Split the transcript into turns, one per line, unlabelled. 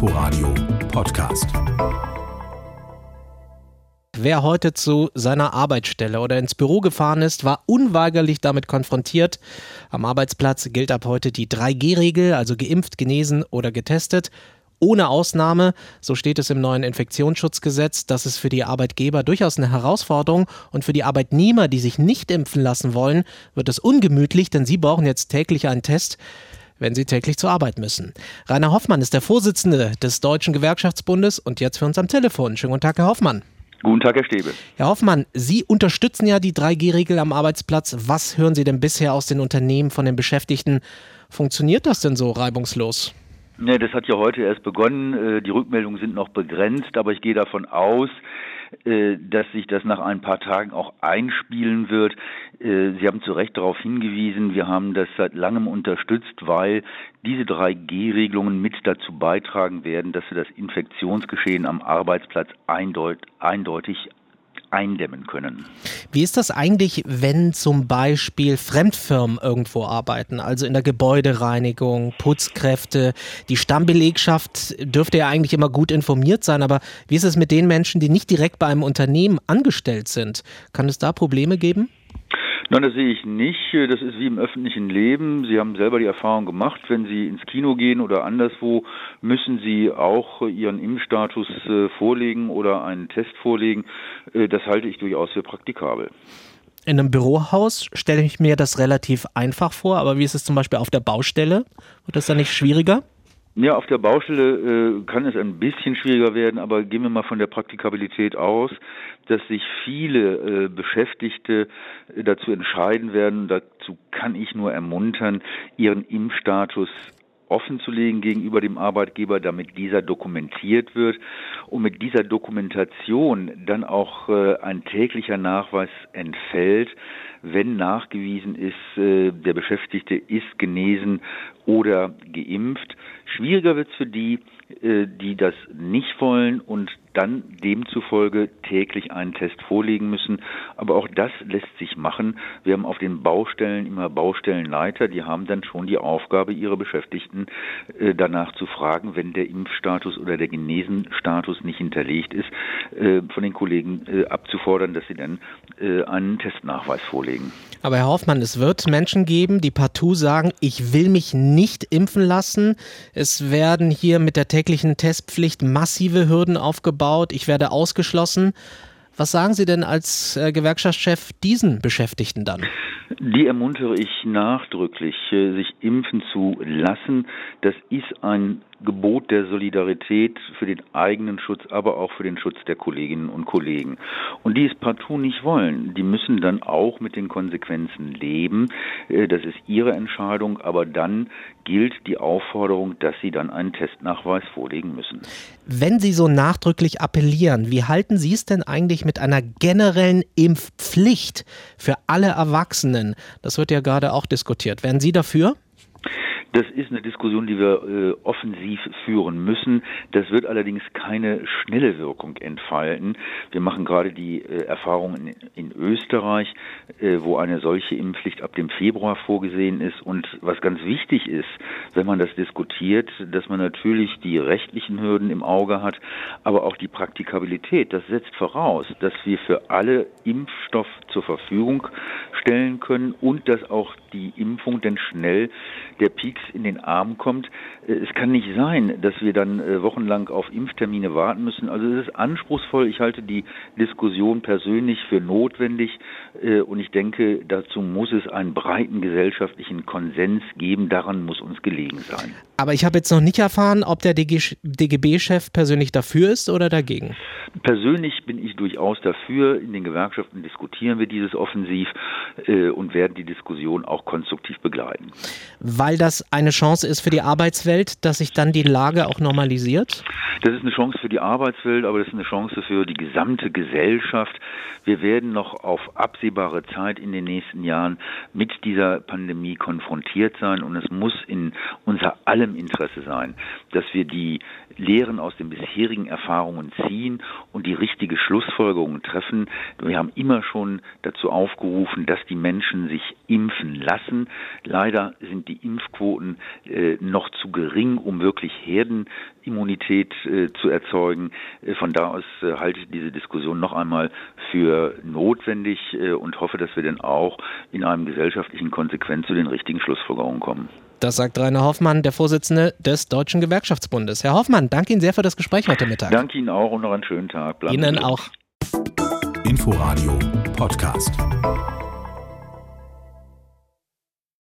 Inforadio Podcast.
Wer heute zu seiner Arbeitsstelle oder ins Büro gefahren ist, war unweigerlich damit konfrontiert. Am Arbeitsplatz gilt ab heute die 3G-Regel, also geimpft, genesen oder getestet. Ohne Ausnahme, so steht es im neuen Infektionsschutzgesetz, das ist für die Arbeitgeber durchaus eine Herausforderung und für die Arbeitnehmer, die sich nicht impfen lassen wollen, wird es ungemütlich, denn sie brauchen jetzt täglich einen Test wenn sie täglich zur Arbeit müssen. Rainer Hoffmann ist der Vorsitzende des Deutschen Gewerkschaftsbundes und jetzt für uns am Telefon. Schönen guten Tag, Herr Hoffmann.
Guten Tag, Herr Stäbe.
Herr Hoffmann, Sie unterstützen ja die 3G-Regel am Arbeitsplatz. Was hören Sie denn bisher aus den Unternehmen von den Beschäftigten? Funktioniert das denn so reibungslos?
Ne, das hat ja heute erst begonnen. Äh, die Rückmeldungen sind noch begrenzt, aber ich gehe davon aus, dass sich das nach ein paar Tagen auch einspielen wird. Äh, Sie haben zu Recht darauf hingewiesen, wir haben das seit langem unterstützt, weil diese 3G-Regelungen mit dazu beitragen werden, dass wir das Infektionsgeschehen am Arbeitsplatz eindeutig eindämmen können.
Wie ist das eigentlich, wenn zum Beispiel Fremdfirmen irgendwo arbeiten, also in der Gebäudereinigung, Putzkräfte? Die Stammbelegschaft dürfte ja eigentlich immer gut informiert sein, aber wie ist es mit den Menschen, die nicht direkt bei einem Unternehmen angestellt sind? Kann es da Probleme geben?
Nein, das sehe ich nicht. Das ist wie im öffentlichen Leben. Sie haben selber die Erfahrung gemacht, wenn Sie ins Kino gehen oder anderswo, müssen Sie auch Ihren Impfstatus äh, vorlegen oder einen Test vorlegen. Äh, das halte ich durchaus für praktikabel.
In einem Bürohaus stelle ich mir das relativ einfach vor, aber wie ist es zum Beispiel auf der Baustelle? Wird das dann nicht schwieriger?
Ja, auf der Baustelle äh, kann es ein bisschen schwieriger werden, aber gehen wir mal von der Praktikabilität aus, dass sich viele äh, Beschäftigte äh, dazu entscheiden werden, dazu kann ich nur ermuntern, ihren Impfstatus offenzulegen gegenüber dem Arbeitgeber, damit dieser dokumentiert wird und mit dieser Dokumentation dann auch äh, ein täglicher Nachweis entfällt, wenn nachgewiesen ist, äh, der Beschäftigte ist genesen oder geimpft. Schwieriger wird es für die, äh, die das nicht wollen und dann demzufolge täglich einen Test vorlegen müssen. Aber auch das lässt sich machen. Wir haben auf den Baustellen immer Baustellenleiter, die haben dann schon die Aufgabe, ihre Beschäftigten äh, danach zu fragen, wenn der Impfstatus oder der Genesenstatus nicht hinterlegt ist, äh, von den Kollegen abzufordern, dass sie dann einen Testnachweis vorlegen.
Aber Herr Hoffmann, es wird Menschen geben, die partout sagen, ich will mich nicht impfen lassen. Es werden hier mit der täglichen Testpflicht massive Hürden aufgebaut ich werde ausgeschlossen. Was sagen Sie denn als äh, Gewerkschaftschef diesen Beschäftigten dann?
Die ermuntere ich nachdrücklich, äh, sich impfen zu lassen. Das ist ein Gebot der Solidarität für den eigenen Schutz, aber auch für den Schutz der Kolleginnen und Kollegen. Und die es partout nicht wollen, die müssen dann auch mit den Konsequenzen leben. Äh, das ist ihre Entscheidung, aber dann gilt die Aufforderung, dass sie dann einen Testnachweis vorlegen müssen.
Wenn Sie so nachdrücklich appellieren, wie halten Sie es denn eigentlich mit einer generellen Impfpflicht für alle Erwachsenen? Das wird ja gerade auch diskutiert. Wären Sie dafür?
Das ist eine Diskussion, die wir äh, offensiv führen müssen. Das wird allerdings keine schnelle Wirkung entfalten. Wir machen gerade die äh, Erfahrung in, in Österreich, äh, wo eine solche Impfpflicht ab dem Februar vorgesehen ist. Und was ganz wichtig ist, wenn man das diskutiert, dass man natürlich die rechtlichen Hürden im Auge hat, aber auch die Praktikabilität. Das setzt voraus, dass wir für alle Impfstoff zur Verfügung stellen können und dass auch die Impfung denn schnell der Peak in den Arm kommt. Äh, es kann nicht sein, dass wir dann äh, wochenlang auf Impftermine warten müssen. Also es ist anspruchsvoll. Ich halte die Diskussion persönlich für notwendig äh, und ich denke, dazu muss es einen breiten gesellschaftlichen Konsens geben. Daran muss uns gelegen sein.
Aber ich habe jetzt noch nicht erfahren, ob der DGB-Chef persönlich dafür ist oder dagegen.
Persönlich bin ich durchaus dafür. In den Gewerkschaften diskutieren wir dieses offensiv und werden die Diskussion auch konstruktiv begleiten.
Weil das eine Chance ist für die Arbeitswelt, dass sich dann die Lage auch normalisiert?
Das ist eine Chance für die Arbeitswelt, aber das ist eine Chance für die gesamte Gesellschaft. Wir werden noch auf absehbare Zeit in den nächsten Jahren mit dieser Pandemie konfrontiert sein und es muss in unser aller allem Interesse sein, dass wir die Lehren aus den bisherigen Erfahrungen ziehen und die richtige Schlussfolgerung treffen. Wir haben immer schon dazu aufgerufen, dass die Menschen sich impfen lassen. Leider sind die Impfquoten äh, noch zu gering, um wirklich Herdenimmunität äh, zu erzeugen. Äh, von da aus äh, halte ich diese Diskussion noch einmal für notwendig äh, und hoffe, dass wir dann auch in einem gesellschaftlichen Konsequenz zu den richtigen Schlussfolgerungen kommen.
Das sagt Rainer Hoffmann, der Vorsitzende des Deutschen Gewerkschaftsbundes. Herr Hoffmann, danke Ihnen sehr für das Gespräch heute Mittag.
Danke Ihnen auch und noch einen schönen Tag.
Bleiben Ihnen auch.
Inforadio Podcast.